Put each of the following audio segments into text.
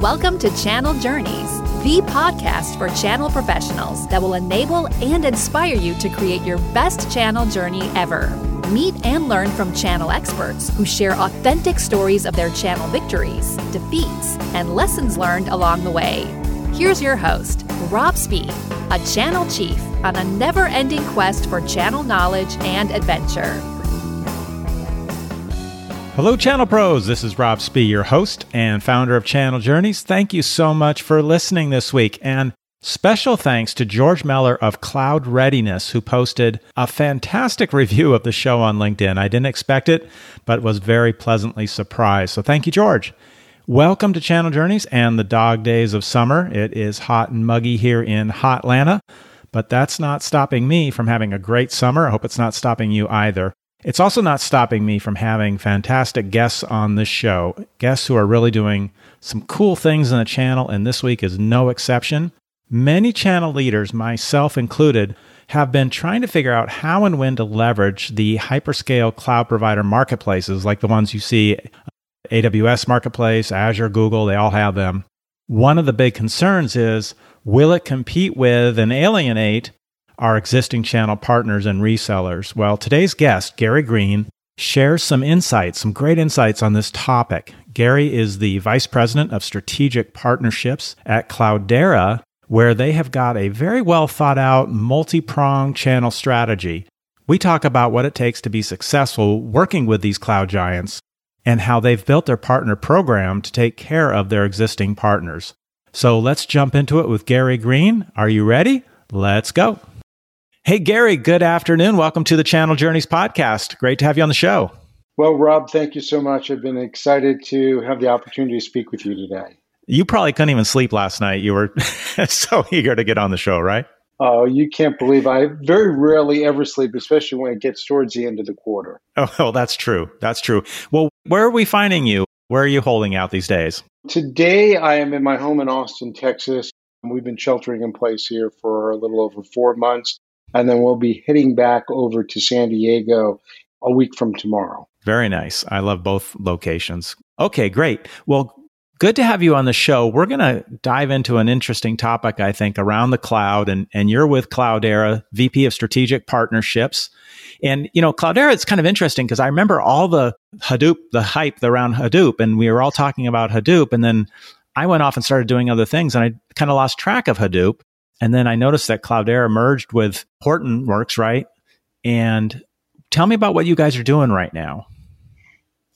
Welcome to Channel Journeys, the podcast for channel professionals that will enable and inspire you to create your best channel journey ever. Meet and learn from channel experts who share authentic stories of their channel victories, defeats, and lessons learned along the way. Here's your host, Rob Spee, a channel chief on a never ending quest for channel knowledge and adventure. Hello, Channel Pros. This is Rob Spee, your host and founder of Channel Journeys. Thank you so much for listening this week. And special thanks to George Meller of Cloud Readiness, who posted a fantastic review of the show on LinkedIn. I didn't expect it, but was very pleasantly surprised. So thank you, George. Welcome to Channel Journeys and the dog days of summer. It is hot and muggy here in Hot Atlanta, but that's not stopping me from having a great summer. I hope it's not stopping you either. It's also not stopping me from having fantastic guests on this show, guests who are really doing some cool things in the channel, and this week is no exception. Many channel leaders, myself included, have been trying to figure out how and when to leverage the hyperscale cloud provider marketplaces like the ones you see uh, AWS Marketplace, Azure, Google, they all have them. One of the big concerns is will it compete with and alienate our existing channel partners and resellers? Well, today's guest, Gary Green, shares some insights, some great insights on this topic. Gary is the Vice President of Strategic Partnerships at Cloudera, where they have got a very well thought out, multi pronged channel strategy. We talk about what it takes to be successful working with these cloud giants and how they've built their partner program to take care of their existing partners. So let's jump into it with Gary Green. Are you ready? Let's go. Hey, Gary, good afternoon. Welcome to the Channel Journeys podcast. Great to have you on the show. Well, Rob, thank you so much. I've been excited to have the opportunity to speak with you today. You probably couldn't even sleep last night. You were so eager to get on the show, right? Oh, you can't believe I very rarely ever sleep, especially when it gets towards the end of the quarter. Oh, well, that's true. That's true. Well, where are we finding you? Where are you holding out these days? Today, I am in my home in Austin, Texas. We've been sheltering in place here for a little over four months and then we'll be heading back over to San Diego a week from tomorrow. Very nice. I love both locations. Okay, great. Well, good to have you on the show. We're going to dive into an interesting topic, I think, around the cloud. And, and you're with Cloudera, VP of Strategic Partnerships. And, you know, Cloudera, it's kind of interesting because I remember all the Hadoop, the hype around Hadoop, and we were all talking about Hadoop. And then I went off and started doing other things and I kind of lost track of Hadoop. And then I noticed that Cloudera merged with Hortonworks, right? And tell me about what you guys are doing right now.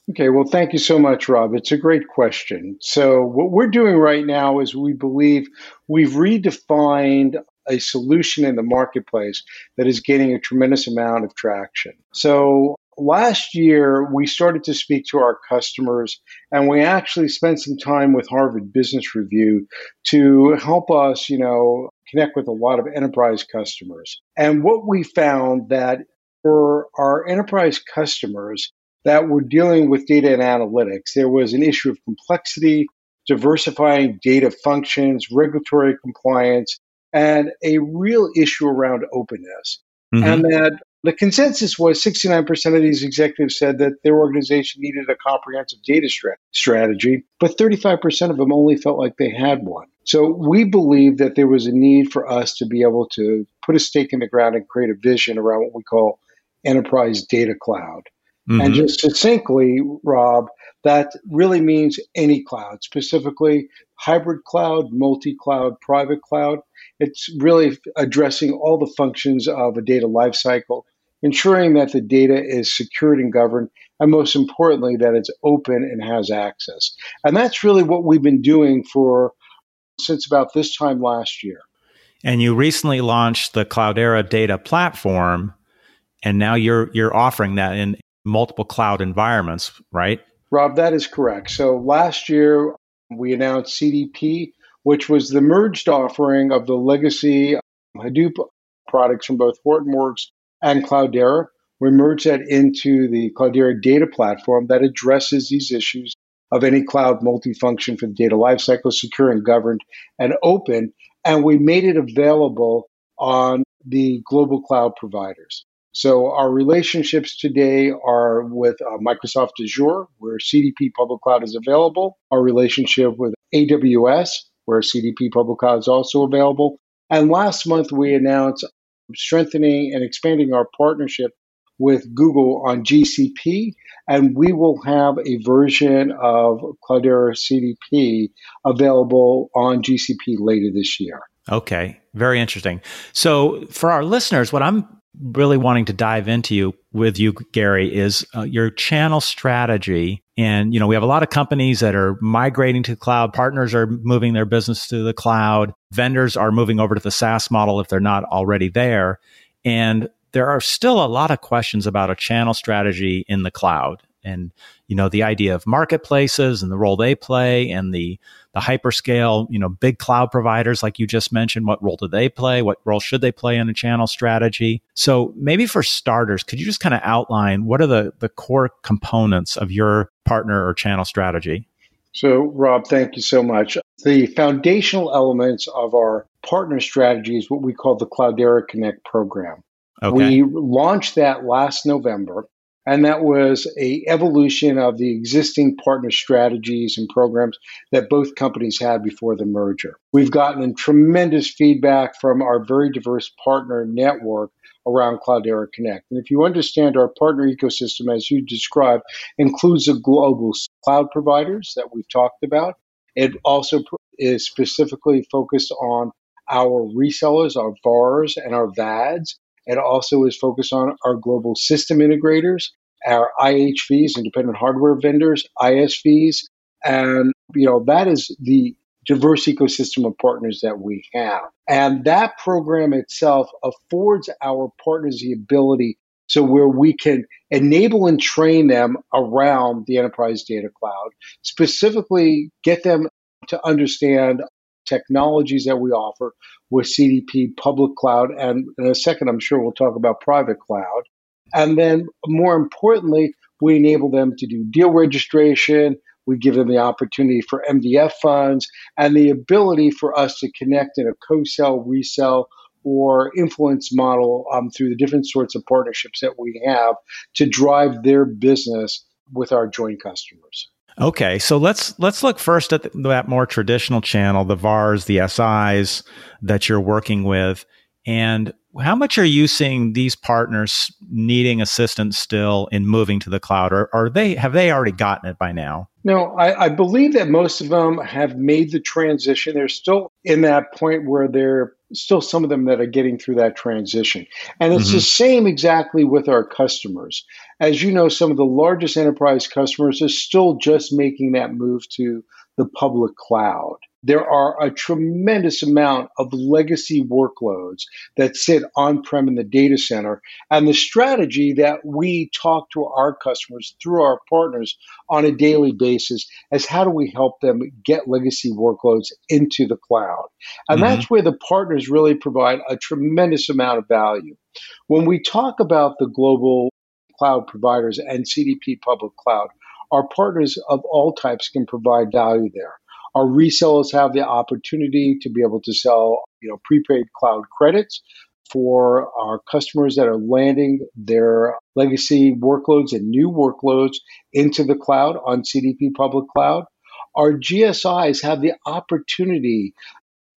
Okay, well, thank you so much, Rob. It's a great question. So, what we're doing right now is we believe we've redefined a solution in the marketplace that is getting a tremendous amount of traction. So, last year we started to speak to our customers and we actually spent some time with Harvard Business Review to help us, you know, connect with a lot of enterprise customers. And what we found that for our enterprise customers that were dealing with data and analytics, there was an issue of complexity, diversifying data functions, regulatory compliance, and a real issue around openness. Mm-hmm. And that the consensus was 69% of these executives said that their organization needed a comprehensive data strategy, but 35% of them only felt like they had one. So we believe that there was a need for us to be able to put a stake in the ground and create a vision around what we call enterprise data cloud. Mm-hmm. And just succinctly, Rob, that really means any cloud, specifically hybrid cloud, multi cloud, private cloud. It's really addressing all the functions of a data lifecycle, ensuring that the data is secured and governed, and most importantly, that it's open and has access. And that's really what we've been doing for since about this time last year. And you recently launched the Cloudera data platform, and now you're you're offering that in multiple cloud environments, right? Rob, that is correct. So last year we announced CDP, which was the merged offering of the legacy Hadoop products from both Hortonworks and Cloudera. We merged that into the Cloudera data platform that addresses these issues of any cloud multifunction for the data lifecycle, secure and governed and open. And we made it available on the global cloud providers. So our relationships today are with uh, Microsoft Azure, where CDP Public Cloud is available. Our relationship with AWS, where CDP Public Cloud is also available. And last month we announced strengthening and expanding our partnership with Google on GCP, and we will have a version of Cloudera CDP available on GCP later this year. Okay, very interesting. So, for our listeners, what I'm really wanting to dive into you with you, Gary, is uh, your channel strategy. And you know, we have a lot of companies that are migrating to the cloud. Partners are moving their business to the cloud. Vendors are moving over to the SaaS model if they're not already there. And there are still a lot of questions about a channel strategy in the cloud and you know the idea of marketplaces and the role they play and the the hyperscale you know big cloud providers like you just mentioned what role do they play? What role should they play in a channel strategy? So maybe for starters could you just kind of outline what are the the core components of your partner or channel strategy so rob thank you so much the foundational elements of our partner strategy is what we call the cloudera connect program Okay. We launched that last November, and that was a evolution of the existing partner strategies and programs that both companies had before the merger. We've gotten tremendous feedback from our very diverse partner network around Cloudera Connect. And if you understand our partner ecosystem, as you described, includes the global cloud providers that we've talked about. It also is specifically focused on our resellers, our VARs, and our VADs. It also is focused on our global system integrators, our IHVs, independent hardware vendors, ISVs, and you know that is the diverse ecosystem of partners that we have. And that program itself affords our partners the ability so where we can enable and train them around the enterprise data cloud, specifically get them to understand technologies that we offer with CDP public cloud. And in a second, I'm sure we'll talk about private cloud. And then more importantly, we enable them to do deal registration. We give them the opportunity for MDF funds and the ability for us to connect in a co sell, resell, or influence model um, through the different sorts of partnerships that we have to drive their business with our joint customers. Okay, so let's let's look first at the, that more traditional channel, the VARs, the SIs that you're working with, and how much are you seeing these partners needing assistance still in moving to the cloud, or are they have they already gotten it by now? No, I, I believe that most of them have made the transition. They're still in that point where they're still some of them that are getting through that transition. And it's mm-hmm. the same exactly with our customers. As you know, some of the largest enterprise customers are still just making that move to the public cloud there are a tremendous amount of legacy workloads that sit on prem in the data center. And the strategy that we talk to our customers through our partners on a daily basis is how do we help them get legacy workloads into the cloud? And mm-hmm. that's where the partners really provide a tremendous amount of value. When we talk about the global cloud providers and CDP public cloud, our partners of all types can provide value there. Our resellers have the opportunity to be able to sell, you know, prepaid cloud credits for our customers that are landing their legacy workloads and new workloads into the cloud on CDP public cloud. Our GSIs have the opportunity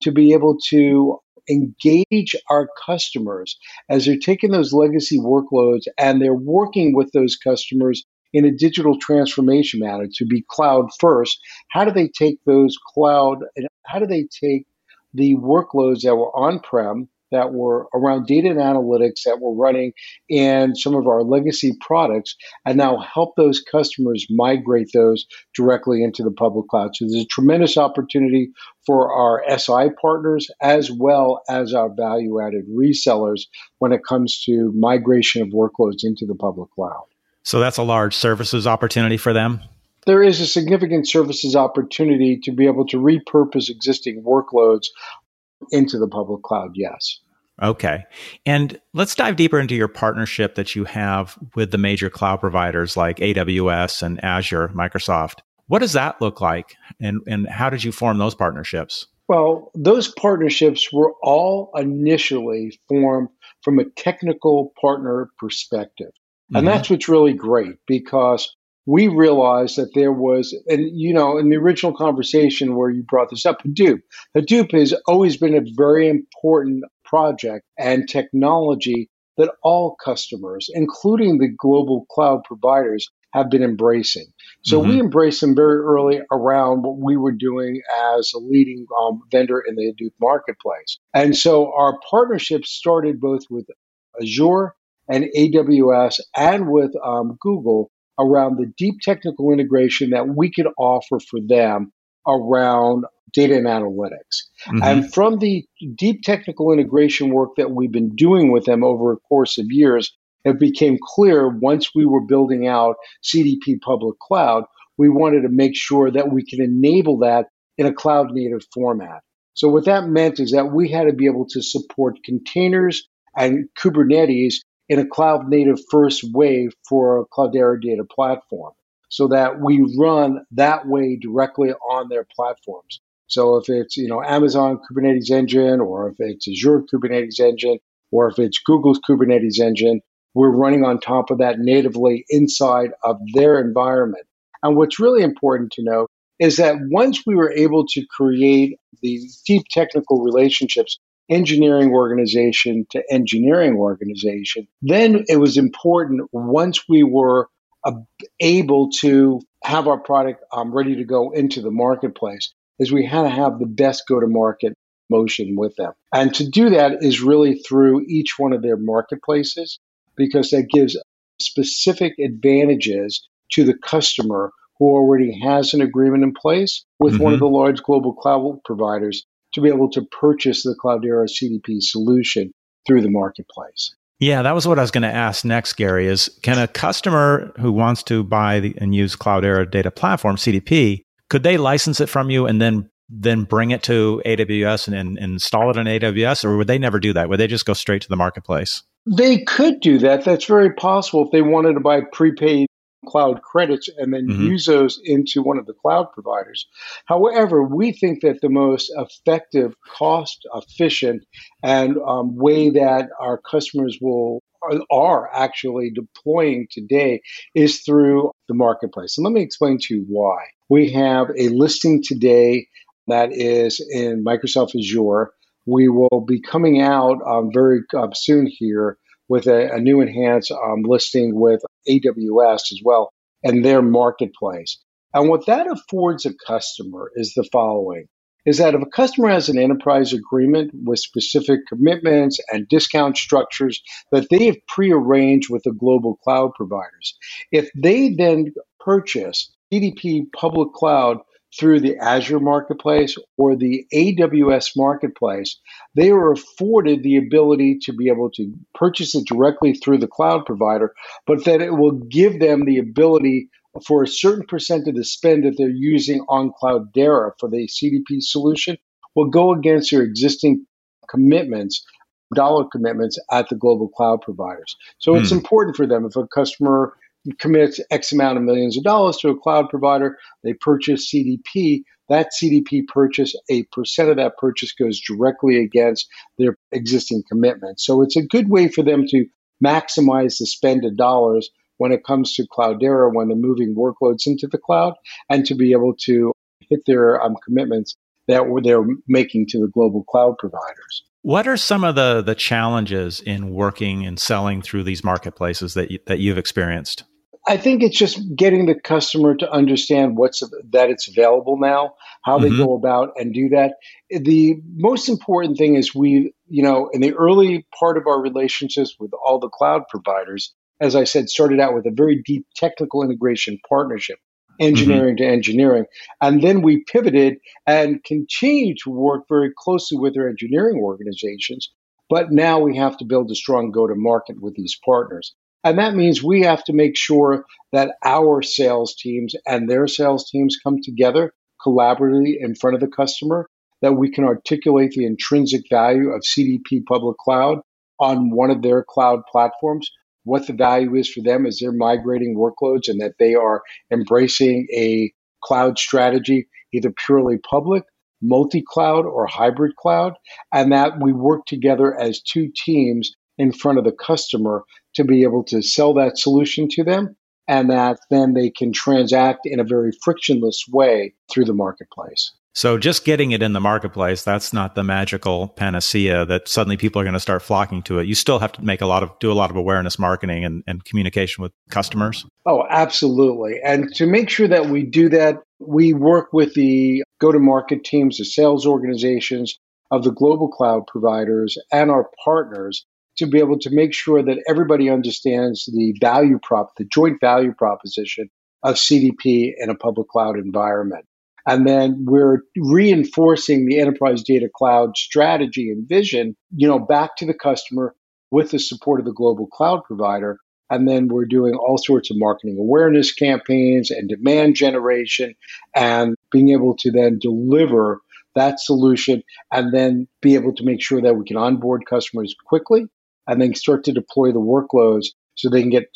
to be able to engage our customers as they're taking those legacy workloads and they're working with those customers in a digital transformation manner to be cloud first, how do they take those cloud and how do they take the workloads that were on prem that were around data and analytics that were running in some of our legacy products and now help those customers migrate those directly into the public cloud. So there's a tremendous opportunity for our SI partners as well as our value added resellers when it comes to migration of workloads into the public cloud. So that's a large services opportunity for them. There is a significant services opportunity to be able to repurpose existing workloads into the public cloud, yes. Okay. And let's dive deeper into your partnership that you have with the major cloud providers like AWS and Azure, Microsoft. What does that look like? And, and how did you form those partnerships? Well, those partnerships were all initially formed from a technical partner perspective. Mm-hmm. And that's what's really great because we realized that there was, and you know, in the original conversation where you brought this up, Hadoop. Hadoop has always been a very important project and technology that all customers, including the global cloud providers, have been embracing. So mm-hmm. we embraced them very early around what we were doing as a leading um, vendor in the Hadoop marketplace. And so our partnership started both with Azure and AWS and with um, Google around the deep technical integration that we could offer for them around data and analytics. Mm-hmm. And from the deep technical integration work that we've been doing with them over a course of years, it became clear once we were building out CDP public cloud, we wanted to make sure that we could enable that in a cloud native format. So what that meant is that we had to be able to support containers and Kubernetes in a cloud native first way for a Cloudera data platform so that we run that way directly on their platforms. So if it's, you know, Amazon Kubernetes engine or if it's Azure Kubernetes engine or if it's Google's Kubernetes engine, we're running on top of that natively inside of their environment. And what's really important to know is that once we were able to create the deep technical relationships engineering organization to engineering organization. Then it was important once we were able to have our product um, ready to go into the marketplace, is we had to have the best go to market motion with them. And to do that is really through each one of their marketplaces because that gives specific advantages to the customer who already has an agreement in place with mm-hmm. one of mm-hmm. the large global cloud providers to be able to purchase the Cloudera CDP solution through the marketplace. Yeah, that was what I was going to ask next, Gary. Is can a customer who wants to buy the, and use Cloudera Data Platform CDP could they license it from you and then then bring it to AWS and, and, install it on AWS, or would they never do that? Would they just go straight to the marketplace? They could do that. That's very possible if they wanted to buy prepaid cloud credits and then mm-hmm. use those into one of the cloud providers. However, we think that the most effective, cost efficient, and um, way that our customers will are actually deploying today is through the marketplace. And let me explain to you why. We have a listing today that is in Microsoft Azure. We will be coming out um, very uh, soon here with a, a new enhanced um, listing with AWS as well and their marketplace. And what that affords a customer is the following is that if a customer has an enterprise agreement with specific commitments and discount structures that they have prearranged with the global cloud providers, if they then purchase CDP public cloud through the Azure Marketplace or the AWS Marketplace, they are afforded the ability to be able to purchase it directly through the cloud provider, but that it will give them the ability for a certain percent of the spend that they're using on Cloudera for the CDP solution will go against their existing commitments dollar commitments at the global cloud providers. So it's hmm. important for them if a customer commits X amount of millions of dollars to a cloud provider, they purchase CDP. That CDP purchase, a percent of that purchase goes directly against their existing commitment. So it's a good way for them to maximize the spend of dollars when it comes to Cloudera when they're moving workloads into the cloud and to be able to hit their um, commitments that they're making to the global cloud providers. What are some of the the challenges in working and selling through these marketplaces that you, that you've experienced? I think it's just getting the customer to understand what's that it's available now, how mm-hmm. they go about and do that. The most important thing is we, you know, in the early part of our relationships with all the cloud providers, as I said, started out with a very deep technical integration partnership, engineering mm-hmm. to engineering. And then we pivoted and continue to work very closely with their engineering organizations. But now we have to build a strong go to market with these partners. And that means we have to make sure that our sales teams and their sales teams come together collaboratively in front of the customer, that we can articulate the intrinsic value of CDP public cloud on one of their cloud platforms, what the value is for them as they're migrating workloads and that they are embracing a cloud strategy, either purely public, multi cloud, or hybrid cloud, and that we work together as two teams in front of the customer to be able to sell that solution to them and that then they can transact in a very frictionless way through the marketplace. So just getting it in the marketplace, that's not the magical panacea that suddenly people are going to start flocking to it. You still have to make a lot of do a lot of awareness marketing and, and communication with customers. Oh, absolutely. And to make sure that we do that, we work with the go-to-market teams, the sales organizations of the global cloud providers and our partners to be able to make sure that everybody understands the value prop, the joint value proposition of CDP in a public cloud environment. And then we're reinforcing the enterprise data cloud strategy and vision, you know, back to the customer with the support of the global cloud provider. And then we're doing all sorts of marketing awareness campaigns and demand generation and being able to then deliver that solution and then be able to make sure that we can onboard customers quickly and then start to deploy the workloads so they can get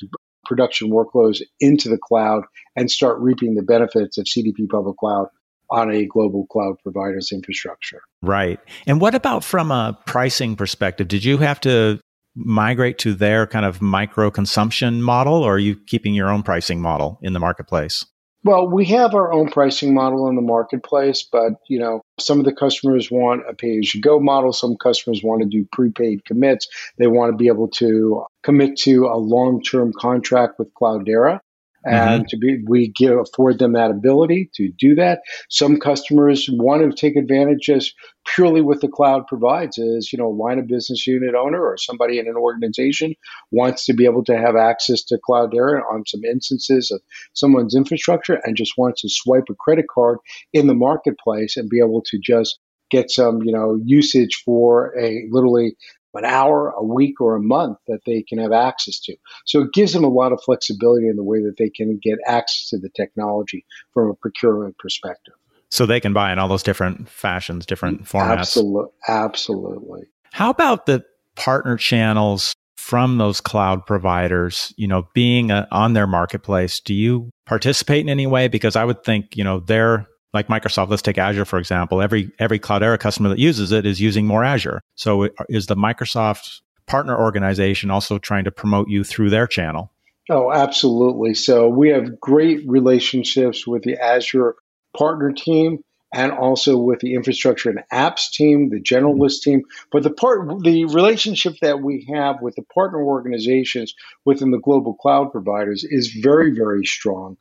production workloads into the cloud and start reaping the benefits of CDP public cloud on a global cloud provider's infrastructure. Right. And what about from a pricing perspective? Did you have to migrate to their kind of micro consumption model or are you keeping your own pricing model in the marketplace? Well, we have our own pricing model in the marketplace, but you know, some of the customers want a pay-as-you-go model. Some customers want to do prepaid commits. They want to be able to commit to a long-term contract with Cloudera and mm-hmm. to be we give afford them that ability to do that some customers want to take advantage just purely what the cloud provides is you know a line of business unit owner or somebody in an organization wants to be able to have access to cloud cloudera on some instances of someone's infrastructure and just wants to swipe a credit card in the marketplace and be able to just get some you know usage for a literally an hour, a week, or a month that they can have access to. So it gives them a lot of flexibility in the way that they can get access to the technology from a procurement perspective. So they can buy in all those different fashions, different formats. Absolutely. Absolutely. How about the partner channels from those cloud providers, you know, being a, on their marketplace? Do you participate in any way? Because I would think, you know, they're like Microsoft, let's take Azure for example. Every every Cloudera customer that uses it is using more Azure. So is the Microsoft partner organization also trying to promote you through their channel? Oh, absolutely. So we have great relationships with the Azure partner team and also with the infrastructure and apps team, the generalist mm-hmm. team. But the part, the relationship that we have with the partner organizations within the global cloud providers is very, very strong.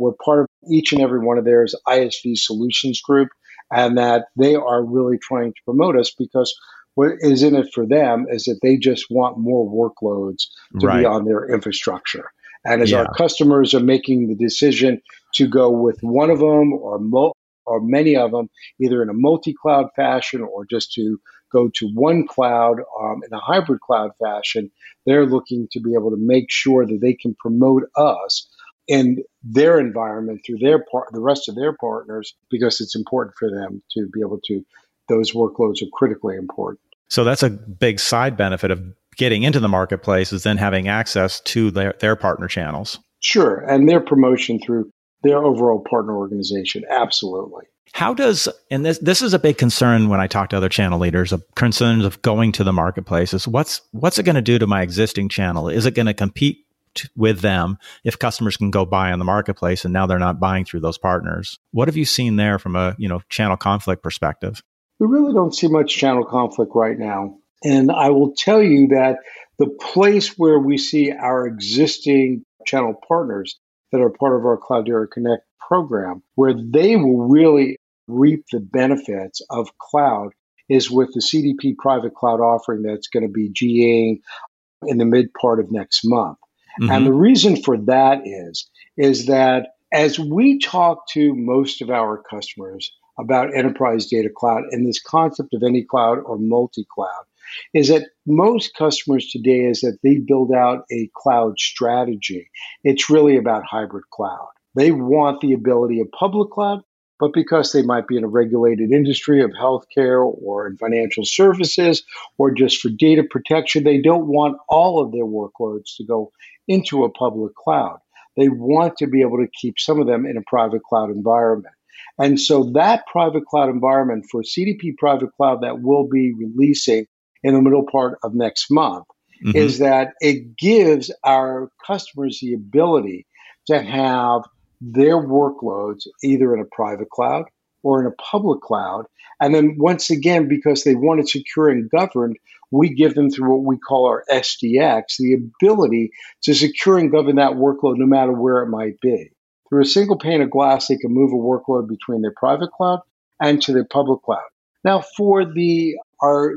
We're part of each and every one of theirs ISV solutions group, and that they are really trying to promote us because what is in it for them is that they just want more workloads to right. be on their infrastructure. And as yeah. our customers are making the decision to go with one of them or mo- or many of them, either in a multi-cloud fashion or just to go to one cloud um, in a hybrid cloud fashion, they're looking to be able to make sure that they can promote us in their environment through their part, the rest of their partners, because it's important for them to be able to. Those workloads are critically important. So that's a big side benefit of getting into the marketplace is then having access to their, their partner channels. Sure, and their promotion through their overall partner organization. Absolutely. How does and this this is a big concern when I talk to other channel leaders of concerns of going to the marketplace is what's what's it going to do to my existing channel? Is it going to compete with them if customers can go buy on the marketplace and now they're not buying through those partners. What have you seen there from a, you know, channel conflict perspective? We really don't see much channel conflict right now. And I will tell you that the place where we see our existing channel partners that are part of our Cloudera Connect program, where they will really reap the benefits of cloud is with the CDP private cloud offering that's going to be GAing in the mid part of next month. Mm-hmm. And the reason for that is, is that as we talk to most of our customers about enterprise data cloud and this concept of any cloud or multi cloud, is that most customers today is that they build out a cloud strategy. It's really about hybrid cloud. They want the ability of public cloud, but because they might be in a regulated industry of healthcare or in financial services or just for data protection, they don't want all of their workloads to go into a public cloud. They want to be able to keep some of them in a private cloud environment. And so that private cloud environment for CDP private cloud that will be releasing in the middle part of next month mm-hmm. is that it gives our customers the ability to have their workloads either in a private cloud or in a public cloud. And then once again, because they want it secure and governed, we give them through what we call our SDX the ability to secure and govern that workload no matter where it might be. Through a single pane of glass, they can move a workload between their private cloud and to their public cloud. Now, for the our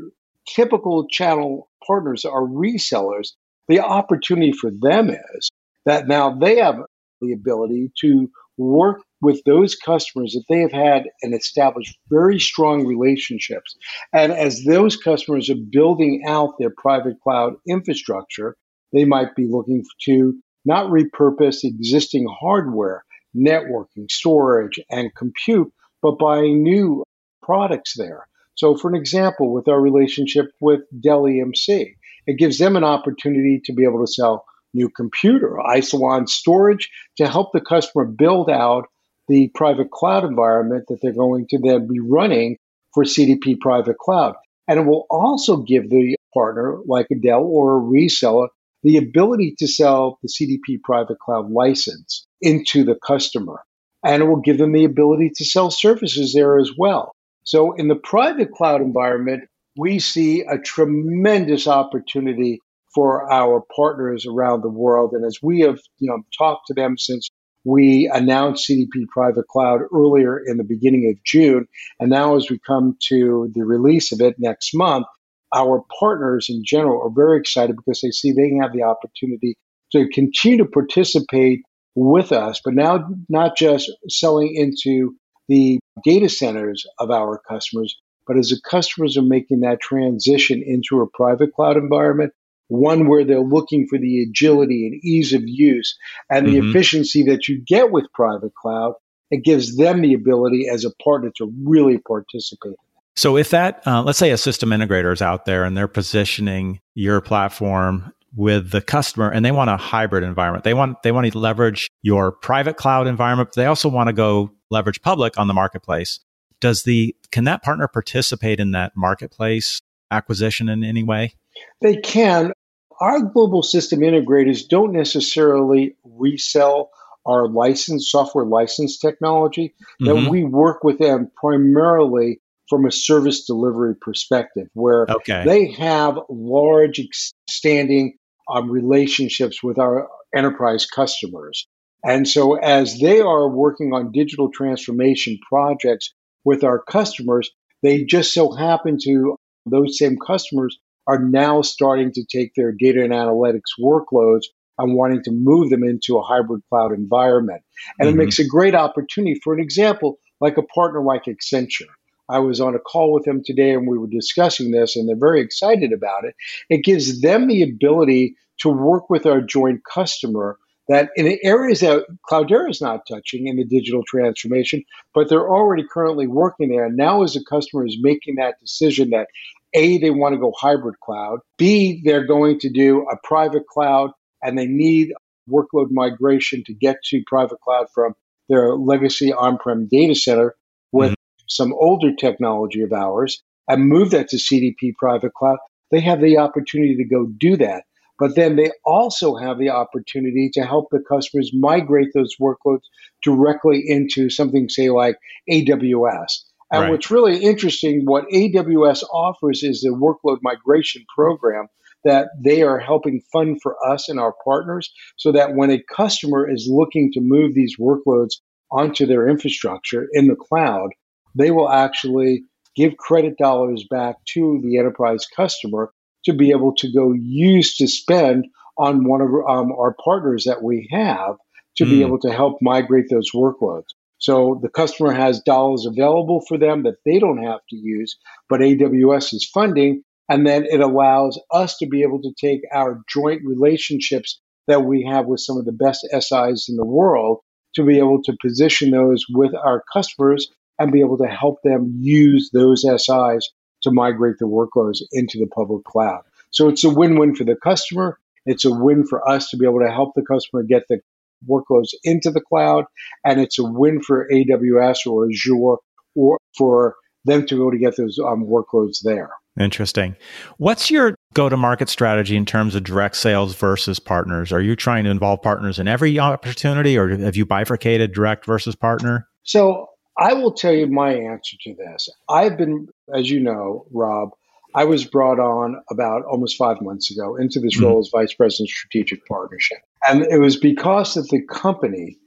typical channel partners, our resellers, the opportunity for them is that now they have the ability to work with those customers that they have had and established very strong relationships. And as those customers are building out their private cloud infrastructure, they might be looking to not repurpose existing hardware, networking, storage, and compute, but buying new products there. So, for an example, with our relationship with Dell EMC, it gives them an opportunity to be able to sell new computer, Isilon storage to help the customer build out the private cloud environment that they're going to then be running for CDP private cloud. And it will also give the partner, like a Dell or a reseller, the ability to sell the CDP private cloud license into the customer. And it will give them the ability to sell services there as well. So in the private cloud environment, we see a tremendous opportunity for our partners around the world. And as we have, you know, talked to them since we announced CDP Private Cloud earlier in the beginning of June, and now as we come to the release of it next month, our partners in general are very excited because they see they have the opportunity to continue to participate with us, but now not just selling into the data centers of our customers, but as the customers are making that transition into a private cloud environment, one where they're looking for the agility and ease of use and the mm-hmm. efficiency that you get with private cloud, it gives them the ability as a partner to really participate. So, if that, uh, let's say a system integrator is out there and they're positioning your platform with the customer and they want a hybrid environment. They want they want to leverage your private cloud environment, but they also want to go leverage public on the marketplace. Does the can that partner participate in that marketplace acquisition in any way? They can. Our global system integrators don't necessarily resell our license software license technology. Mm-hmm. That we work with them primarily from a service delivery perspective, where okay. they have large standing um, relationships with our enterprise customers. And so, as they are working on digital transformation projects with our customers, they just so happen to, those same customers are now starting to take their data and analytics workloads and wanting to move them into a hybrid cloud environment. And mm-hmm. it makes a great opportunity for an example, like a partner like Accenture. I was on a call with them today and we were discussing this, and they're very excited about it. It gives them the ability to work with our joint customer that in areas that Cloudera is not touching in the digital transformation, but they're already currently working there. And now, as a customer is making that decision that A, they want to go hybrid cloud, B, they're going to do a private cloud and they need workload migration to get to private cloud from their legacy on prem data center with mm-hmm. some older technology of ours and move that to CDP private cloud. They have the opportunity to go do that. But then they also have the opportunity to help the customers migrate those workloads directly into something, say, like AWS. And right. what's really interesting, what AWS offers is a workload migration program that they are helping fund for us and our partners so that when a customer is looking to move these workloads onto their infrastructure in the cloud, they will actually give credit dollars back to the enterprise customer to be able to go use to spend on one of um, our partners that we have to mm. be hmm. able to help migrate those workloads. So the customer has dollars available for them that they don't have to use, but AWS is funding. And then it allows us to be able to take our joint relationships that we have with some of the best SIs in the world to be able to position those with our customers and be able to help them use those SIs to migrate the workloads into the public cloud. So it's a win win for the customer. It's a win for us to be able to help the customer get the workloads into the cloud. And it's a win for AWS or Azure or for them to be able to get those um, workloads there. Interesting. What's your go to market strategy in terms of direct sales versus partners? Are you trying to involve partners in every opportunity or have you bifurcated direct versus partner? So I will tell you my answer to this. I've been, as you know, Rob, I was brought on about almost five months ago into this mm-hmm. role as Vice President Strategic Partnership. And it was because that the company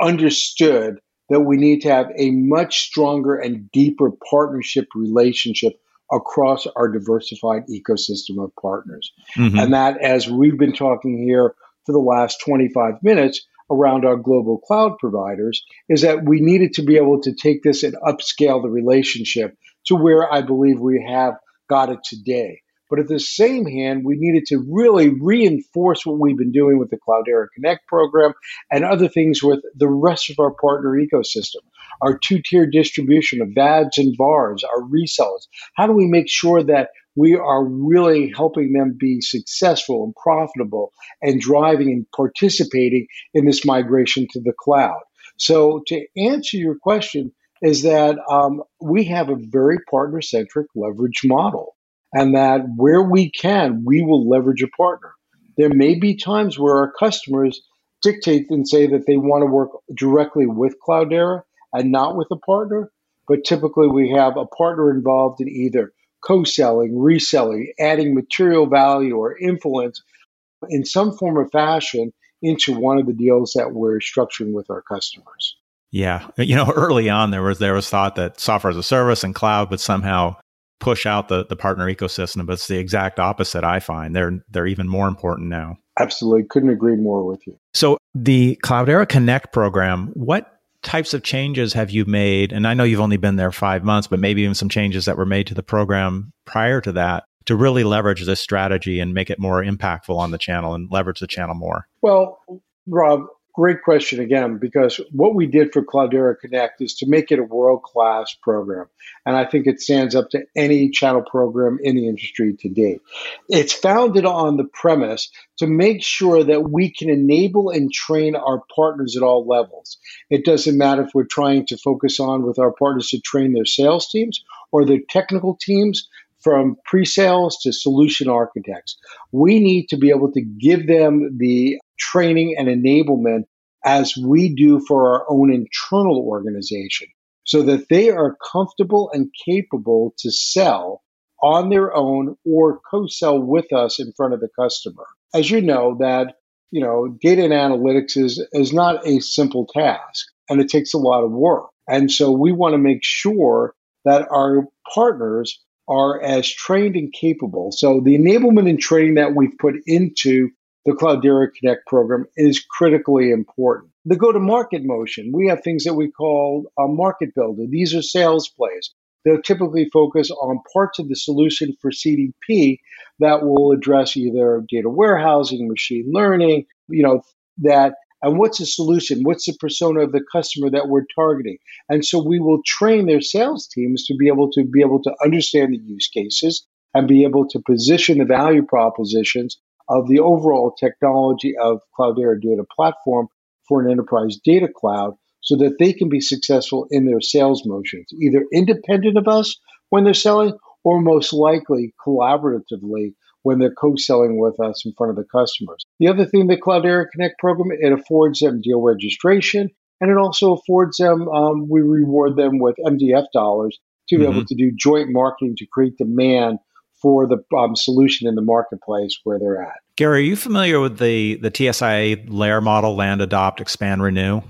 understood that we need to have a much stronger and deeper partnership relationship across our diversified ecosystem of partners. Mm-hmm. And that, as we've been talking here for the last 25 minutes around our global cloud providers, is that we needed to be able to take this and upscale the relationship to where I believe we have got it today. But at the same hand, we needed to really reinforce what we've been doing with the Cloudera Connect program and other things with the rest of our partner ecosystem. Our two tier distribution of VADs and VARs, our resellers. How do we make sure that we are really helping them be successful and profitable and driving and participating in this migration to the cloud? So, to answer your question, is that um, we have a very partner centric leverage model and that where we can, we will leverage a partner. There may be times where our customers dictate and say that they want to work directly with Cloudera and not with a partner, but typically we have a partner involved in either co-selling, reselling, adding material value or influence in some form or fashion into one of the deals that we're structuring with our customers. Yeah, you know, early on there was there was thought that software as a service and cloud would somehow push out the the partner ecosystem, but it's the exact opposite. I find they're they're even more important now. Absolutely, couldn't agree more with you. So the Cloudera Connect program, what types of changes have you made? And I know you've only been there five months, but maybe even some changes that were made to the program prior to that to really leverage this strategy and make it more impactful on the channel and leverage the channel more? Well, Rob, Great question again, because what we did for Cloudera Connect is to make it a world class program. And I think it stands up to any channel program in the industry to date. It's founded on the premise to make sure that we can enable and train our partners at all levels. It doesn't matter if we're trying to focus on with our partners to train their sales teams or their technical teams from pre-sales to solution architects. We need to be able to give them the training and enablement as we do for our own internal organization so that they are comfortable and capable to sell on their own or co-sell with us in front of the customer. As you know that, you know, data and analytics is is not a simple task and it takes a lot of work. And so we want to make sure that our partners are as trained and capable. So the enablement and training that we've put into the Cloudera Connect program is critically important. The go to market motion, we have things that we call a market builder. These are sales plays. They'll typically focus on parts of the solution for CDP that will address either data warehousing, machine learning, you know, that and what's the solution? What's the persona of the customer that we're targeting? And so we will train their sales teams to be able to be able to understand the use cases and be able to position the value propositions of the overall technology of Cloudera Data Platform for an enterprise data cloud so that they can be successful in their sales motions, either independent of us when they're selling or most likely collaboratively when they're co-selling with us in front of the customers. The other thing the Cloudera Connect program, it affords them deal registration and it also affords them, um, we reward them with MDF dollars to be mm-hmm. able to do joint marketing to create demand for the um, solution in the marketplace where they're at. Gary, are you familiar with the the TSIA LAER model, land, adopt, expand, renew?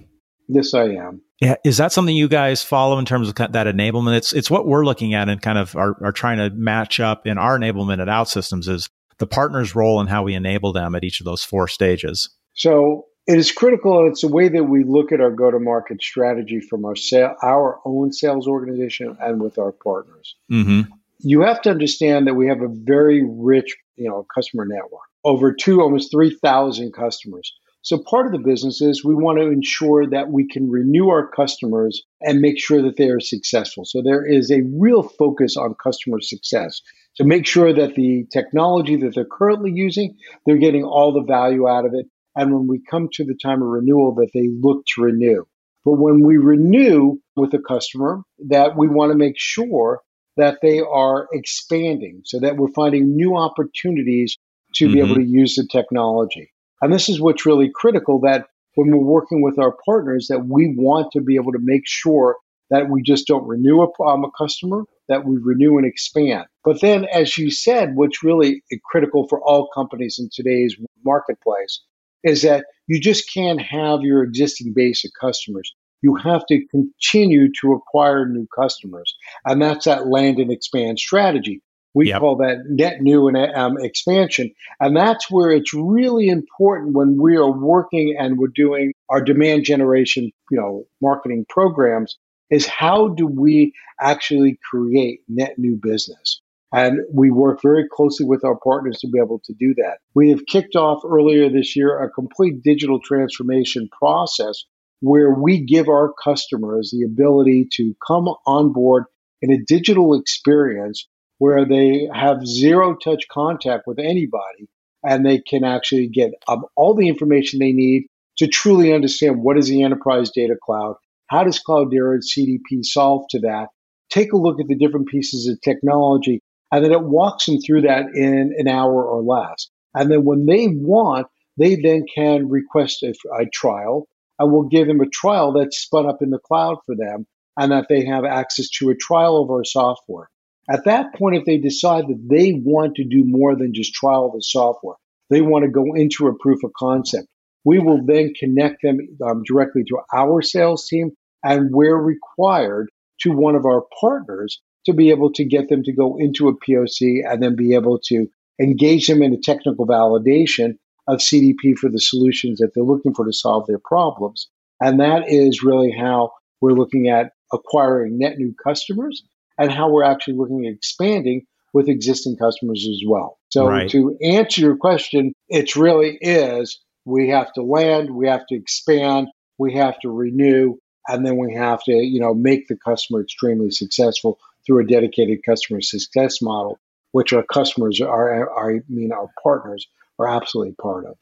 Yes, I am. Yeah, is that something you guys follow in terms of that enablement? It's it's what we're looking at and kind of are, are trying to match up in our enablement at OutSystems is the partner's role and how we enable them at each of those four stages. So it is critical. It's a way that we look at our go-to-market strategy from our sale, our own sales organization and with our partners. Mm-hmm you have to understand that we have a very rich, you know, customer network. Over two, almost 3,000 customers. So part of the business is we want to ensure that we can renew our customers and make sure that they are successful. So there is a real focus on customer success to make sure that the technology that they're currently using, they're getting all the value out of it. And when we come to the time of renewal, that they look to renew. But when we renew with a customer, that we want to make sure that they are expanding so that we're finding new opportunities to mm-hmm. be able mm-hmm. to use the technology. And this is what's really critical that when we're working with our partners that we want to be able to make sure that we just don't renew a, um, a customer, that we renew and expand. But then, as you said, what's really critical for all companies in today's marketplace is that you just can't have your existing base of customers. You have to continue to acquire new customers. And that's that land and expand strategy. We yep. call that net new and um, expansion. And that's where it's really important when we are working and we're doing our demand generation, you know, marketing programs is how do we actually create net new business? And we work very closely with our partners to be able to do that. We have kicked off earlier this year a complete digital transformation process where we give our customers the ability to come on board in a digital experience where they have zero touch contact with anybody and they can actually get um, all the information they need to truly understand what is the enterprise data cloud how does Cloudera and CDP solve to that? Take a look at the different pieces of technology, and then it walks them through that in an hour or less. And then when they want, they then can request a, a trial, and we'll give them a trial that's spun up in the cloud for them, and that they have access to a trial of our software. At that point, if they decide that they want to do more than just trial the software, they want to go into a proof of concept. We will then connect them um, directly to our sales team and where required to one of our partners to be able to get them to go into a POC and then be able to engage them in a technical validation of CDP for the solutions that they're looking for to solve their problems. And that is really how we're looking at acquiring net new customers and how we're actually looking at expanding with existing customers as well. So right. to answer your question, it really is we have to land, we have to expand, we have to renew, and then we have to you know make the customer extremely successful through a dedicated customer success model which our customers are, are i mean our partners are absolutely part of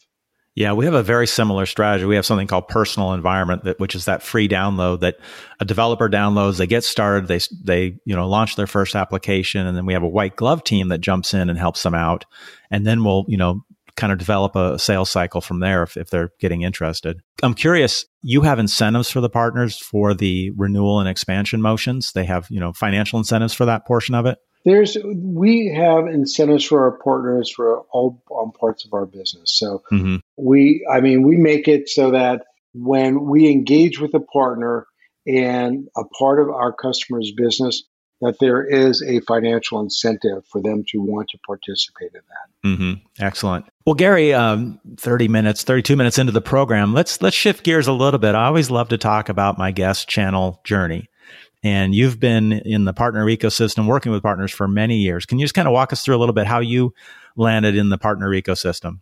yeah, we have a very similar strategy. We have something called personal environment that which is that free download that a developer downloads, they get started, they they, you know, launch their first application and then we have a white glove team that jumps in and helps them out. And then we'll, you know, kind of develop a sales cycle from there if, if they're getting interested. I'm curious, you have incentives for the partners for the renewal and expansion motions. They have, you know, financial incentives for that portion of it. There's we have incentives for our partners for all parts of our business. So mm-hmm. we, I mean, we make it so that when we engage with a partner and a part of our customer's business, that there is a financial incentive for them to want to participate in that. Mm-hmm. Excellent. Well, Gary, um, thirty minutes, thirty-two minutes into the program, let's let's shift gears a little bit. I always love to talk about my guest channel journey, and you've been in the partner ecosystem, working with partners for many years. Can you just kind of walk us through a little bit how you landed in the partner ecosystem?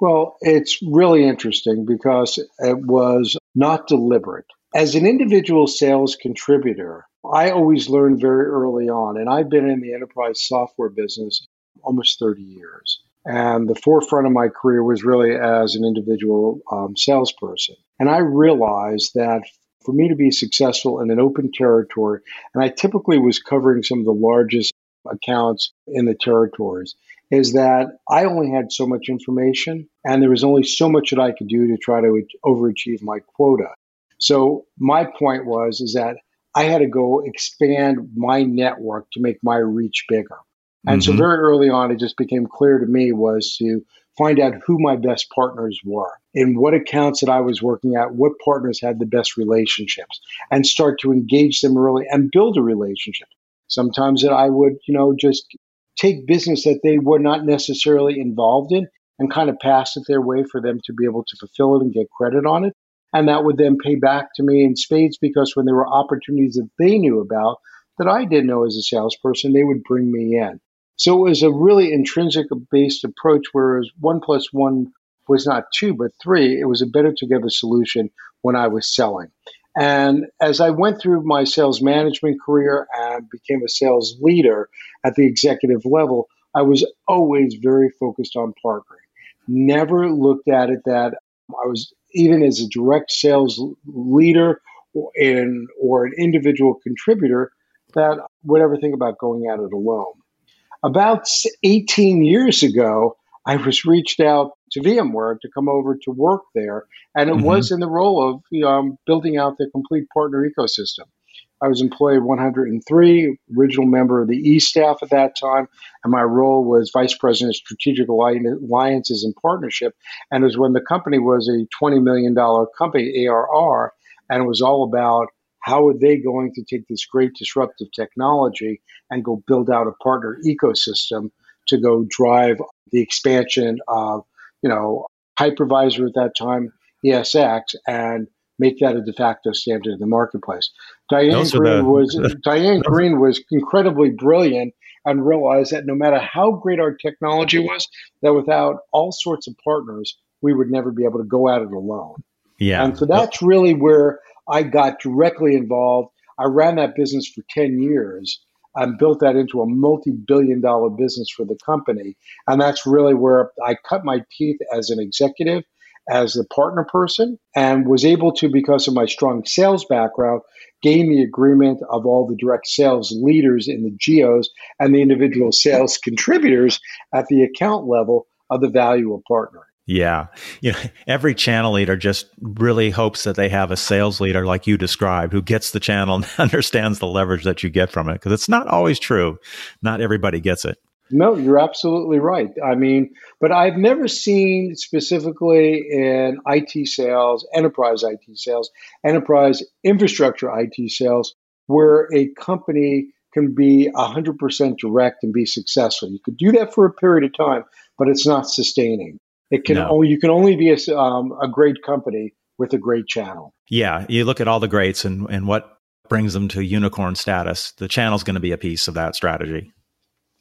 Well, it's really interesting because it was not deliberate. As an individual sales contributor, I always learned very early on, and I've been in the enterprise software business almost 30 years. And the forefront of my career was really as an individual um, salesperson. And I realized that for me to be successful in an open territory, and I typically was covering some of the largest accounts in the territories, is that I only had so much information and there was only so much that I could do to try to overachieve my quota. So my point was is that I had to go expand my network to make my reach bigger. And mm-hmm. so very early on, it just became clear to me was to find out who my best partners were in what accounts that I was working at, what partners had the best relationships, and start to engage them early and build a relationship. Sometimes that I would, you know, just take business that they were not necessarily involved in and kind of pass it their way for them to be able to fulfill it and get credit on it. And that would then pay back to me in spades because when there were opportunities that they knew about that I didn't know as a salesperson, they would bring me in. So it was a really intrinsic based approach, whereas one plus one was not two, but three. It was a better together solution when I was selling. And as I went through my sales management career and became a sales leader at the executive level, I was always very focused on partnering. Never looked at it that I was even as a direct sales leader in, or an individual contributor, that would ever think about going at it alone. About 18 years ago, I was reached out to VMware to come over to work there, and it mm-hmm. was in the role of you know, um, building out the complete partner ecosystem. I was employee 103, original member of the E staff at that time, and my role was vice president of strategic alliances and partnership. And it was when the company was a $20 million company, ARR, and it was all about how are they going to take this great disruptive technology and go build out a partner ecosystem to go drive the expansion of, you know, hypervisor at that time, ESX, and make that a de facto standard in the marketplace. Diane Greene the, was Diane Greene was incredibly brilliant and realized that no matter how great our technology was, that without all sorts of partners, we would never be able to go at it alone. Yeah. And so that's really where I got directly involved. I ran that business for 10 years and built that into a multi-billion dollar business for the company. And that's really where I cut my teeth as an executive as the partner person and was able to, because of my strong sales background, gain the agreement of all the direct sales leaders in the geos and the individual sales contributors at the account level of the value of partnering. Yeah. You know, every channel leader just really hopes that they have a sales leader like you described who gets the channel and understands the leverage that you get from it because it's not always true. Not everybody gets it. No, you're absolutely right. I mean, but I've never seen specifically in IT sales, enterprise IT sales, enterprise infrastructure IT sales, where a company can be 100% direct and be successful. You could do that for a period of time, but it's not sustaining. It can no. only you can only be a, um, a great company with a great channel. Yeah, you look at all the greats and and what brings them to unicorn status. The channel's going to be a piece of that strategy.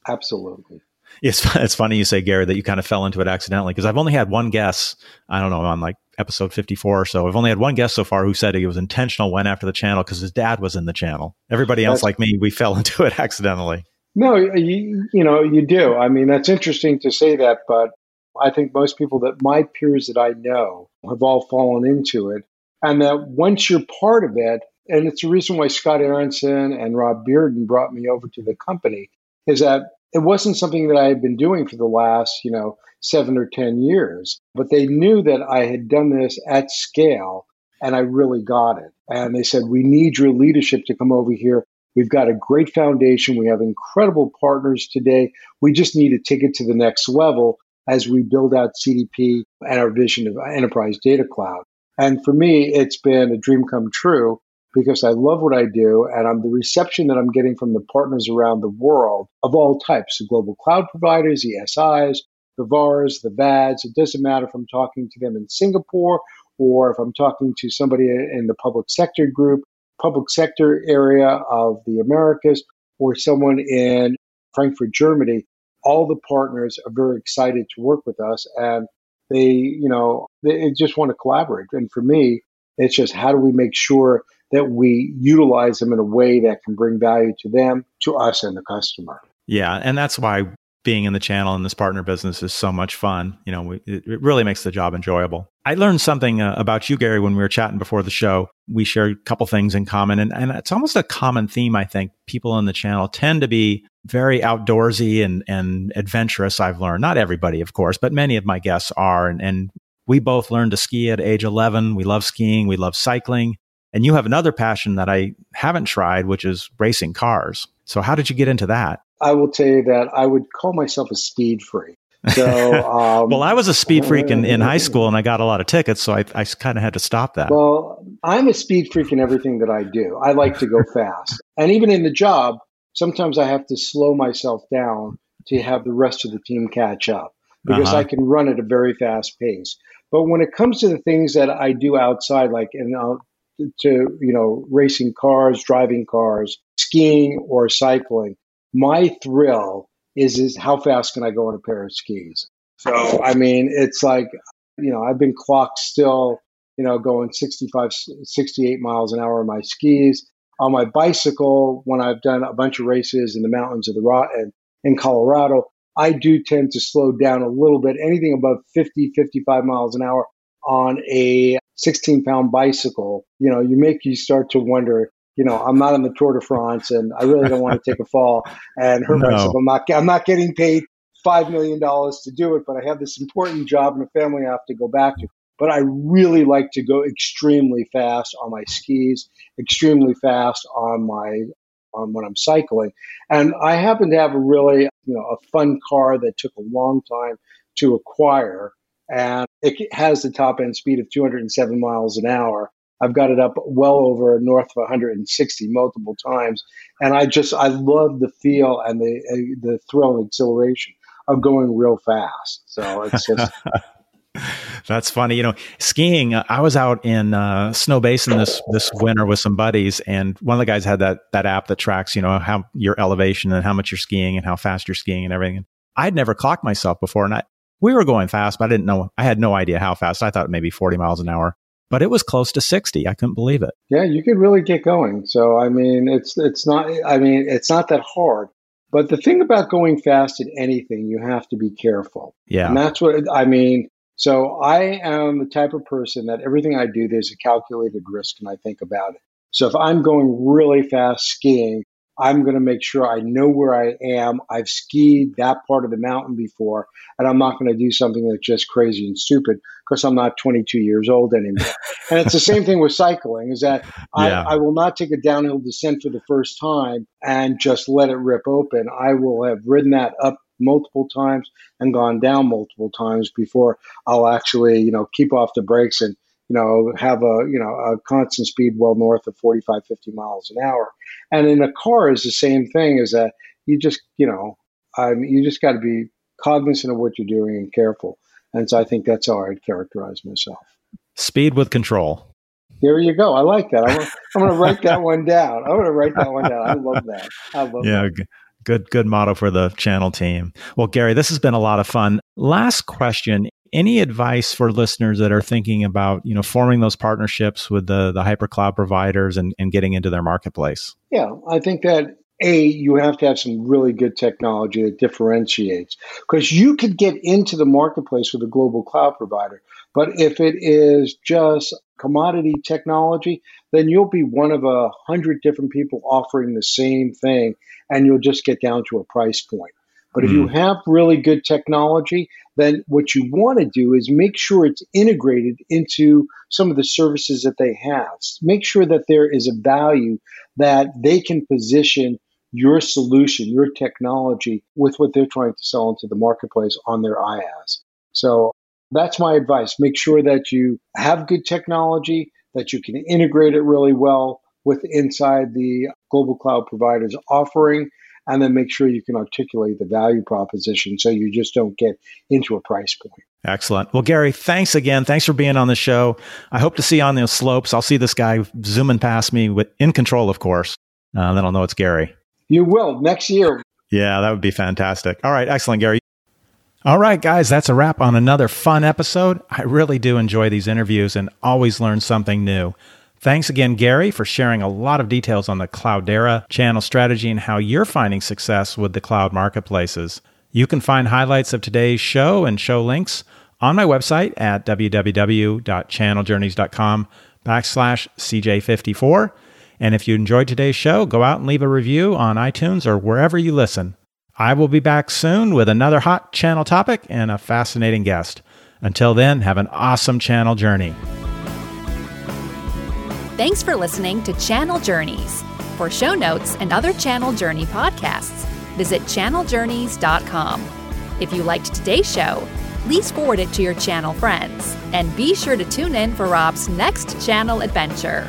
Absolutely. It's it's funny you say Gary that you kind of fell into it accidentally because I've only had one guess. I don't know on like episode 54 or so. I've only had one guest so far who said he was intentional went after the channel because his dad was in the channel. Everybody else that's, like me, we fell into it accidentally. No, you, you know, you do. I mean, that's interesting to say that, but I think most people that my peers that I know have all fallen into it. And that once you're part of it, and it's the reason why Scott Aronson and Rob Bearden brought me over to the company, is that it wasn't something that I had been doing for the last, you know, seven or 10 years, but they knew that I had done this at scale and I really got it. And they said, We need your leadership to come over here. We've got a great foundation. We have incredible partners today. We just need to take it to the next level as we build out CDP and our vision of enterprise data cloud. And for me, it's been a dream come true because I love what I do and I'm the reception that I'm getting from the partners around the world of all types, the global cloud providers, the SIs, the VARs, the VADs. It doesn't matter if I'm talking to them in Singapore or if I'm talking to somebody in the public sector group, public sector area of the Americas, or someone in Frankfurt, Germany all the partners are very excited to work with us and they, you know, they just want to collaborate. And for me, it's just how do we make sure that we utilize them in a way that can bring value to them, to us, and the customer. Yeah. And that's why being in the channel and this partner business is so much fun. You know, we, it really makes the job enjoyable. I learned something uh, about you, Gary, when we were chatting before the show. We shared a couple things in common, and, and it's almost a common theme. I think people on the channel tend to be very outdoorsy and, and adventurous. I've learned, not everybody, of course, but many of my guests are. And, and we both learned to ski at age 11. We love skiing. We love cycling. And you have another passion that I haven't tried, which is racing cars. So how did you get into that? I will tell you that I would call myself a speed freak. So, um, well, I was a speed freak in, in high school and I got a lot of tickets. So I, I kind of had to stop that. Well, I'm a speed freak in everything that I do. I like to go fast. And even in the job, sometimes I have to slow myself down to have the rest of the team catch up because uh-huh. I can run at a very fast pace. But when it comes to the things that I do outside, like in, uh, to you know racing cars, driving cars, skiing, or cycling, my thrill is is how fast can I go on a pair of skis? So I mean, it's like you know I've been clocked still, you know, going 65, 68 miles an hour on my skis. On my bicycle, when I've done a bunch of races in the mountains of the rock and in Colorado, I do tend to slow down a little bit. Anything above 50, 55 miles an hour on a 16 pound bicycle, you know, you make you start to wonder you know, I'm not in the Tour de France, and I really don't want to take a fall and hurt no. myself. I'm not. I'm not getting paid five million dollars to do it, but I have this important job and a family I have to go back to. But I really like to go extremely fast on my skis, extremely fast on my on when I'm cycling, and I happen to have a really you know a fun car that took a long time to acquire, and it has the top end speed of 207 miles an hour I've got it up well over north of 160 multiple times, and I just I love the feel and the uh, the thrill and exhilaration of going real fast. So it's just. That's funny. You know, skiing. I was out in uh, Snowbasin this this winter with some buddies, and one of the guys had that that app that tracks, you know, how your elevation and how much you're skiing and how fast you're skiing and everything. I'd never clocked myself before, and I we were going fast, but I didn't know. I had no idea how fast. I thought maybe 40 miles an hour but it was close to 60. I couldn't believe it. Yeah, you could really get going. So I mean, it's it's not I mean, it's not that hard. But the thing about going fast at anything, you have to be careful. Yeah. And that's what I mean. So I am the type of person that everything I do, there's a calculated risk and I think about it. So if I'm going really fast skiing, I'm going to make sure I know where I am. I've skied that part of the mountain before, and I'm not going to do something that's just crazy and stupid because I'm not 22 years old anymore. and it's the same thing with cycling: is that yeah. I, I will not take a downhill descent for the first time and just let it rip open. I will have ridden that up multiple times and gone down multiple times before I'll actually, you know, keep off the brakes and you know, have a, you know, a constant speed well north of 45, 50 miles an hour. And in a car is the same thing is that you just, you know, um, you just got to be cognizant of what you're doing and careful. And so I think that's how I'd characterize myself. Speed with control. There you go. I like that. I'm, I'm going to write that one down. I'm going to write that one down. I love that. I love yeah, that. Good, good motto for the channel team. Well, Gary, this has been a lot of fun. Last question any advice for listeners that are thinking about you know forming those partnerships with the the hyper cloud providers and, and getting into their marketplace? Yeah i think that a you have to have some really good technology that differentiates because you could get into the marketplace with a global cloud provider but if it is just commodity technology then you'll be one of a hundred different people offering the same thing and you'll just get down to a price point but if mm. you hmm. have really good technology, then what you want to do is make sure it's integrated into some of the services that they have. Make sure that there is a value that they can position your solution, your technology with what they're trying to sell into the marketplace on their IaaS. So that's my advice. Make sure that you have good technology, that you can integrate it really well with inside the global cloud providers offering and then make sure you can articulate the value proposition so you just don't get into a price point. Excellent. Well, Gary, thanks again. Thanks for being on the show. I hope to see you on those slopes. I'll see this guy zooming past me with in control, of course. Uh, then I'll know it's Gary. You will next year. Yeah, that would be fantastic. All right, excellent, Gary. All right, guys, that's a wrap on another fun episode. I really do enjoy these interviews and always learn something new. Thanks again, Gary, for sharing a lot of details on the Cloudera channel strategy and how you're finding success with the cloud marketplaces. You can find highlights of today's show and show links on my website at www.channeljourneys.com backslash CJ54. And if you enjoyed today's show, go out and leave a review on iTunes or wherever you listen. I will be back soon with another hot channel topic and a fascinating guest. Until then, have an awesome channel journey. Thanks for listening to Channel Journeys. For show notes and other Channel Journey podcasts, visit channeljourneys.com. If you liked today's show, please forward it to your channel friends and be sure to tune in for Rob's next channel adventure.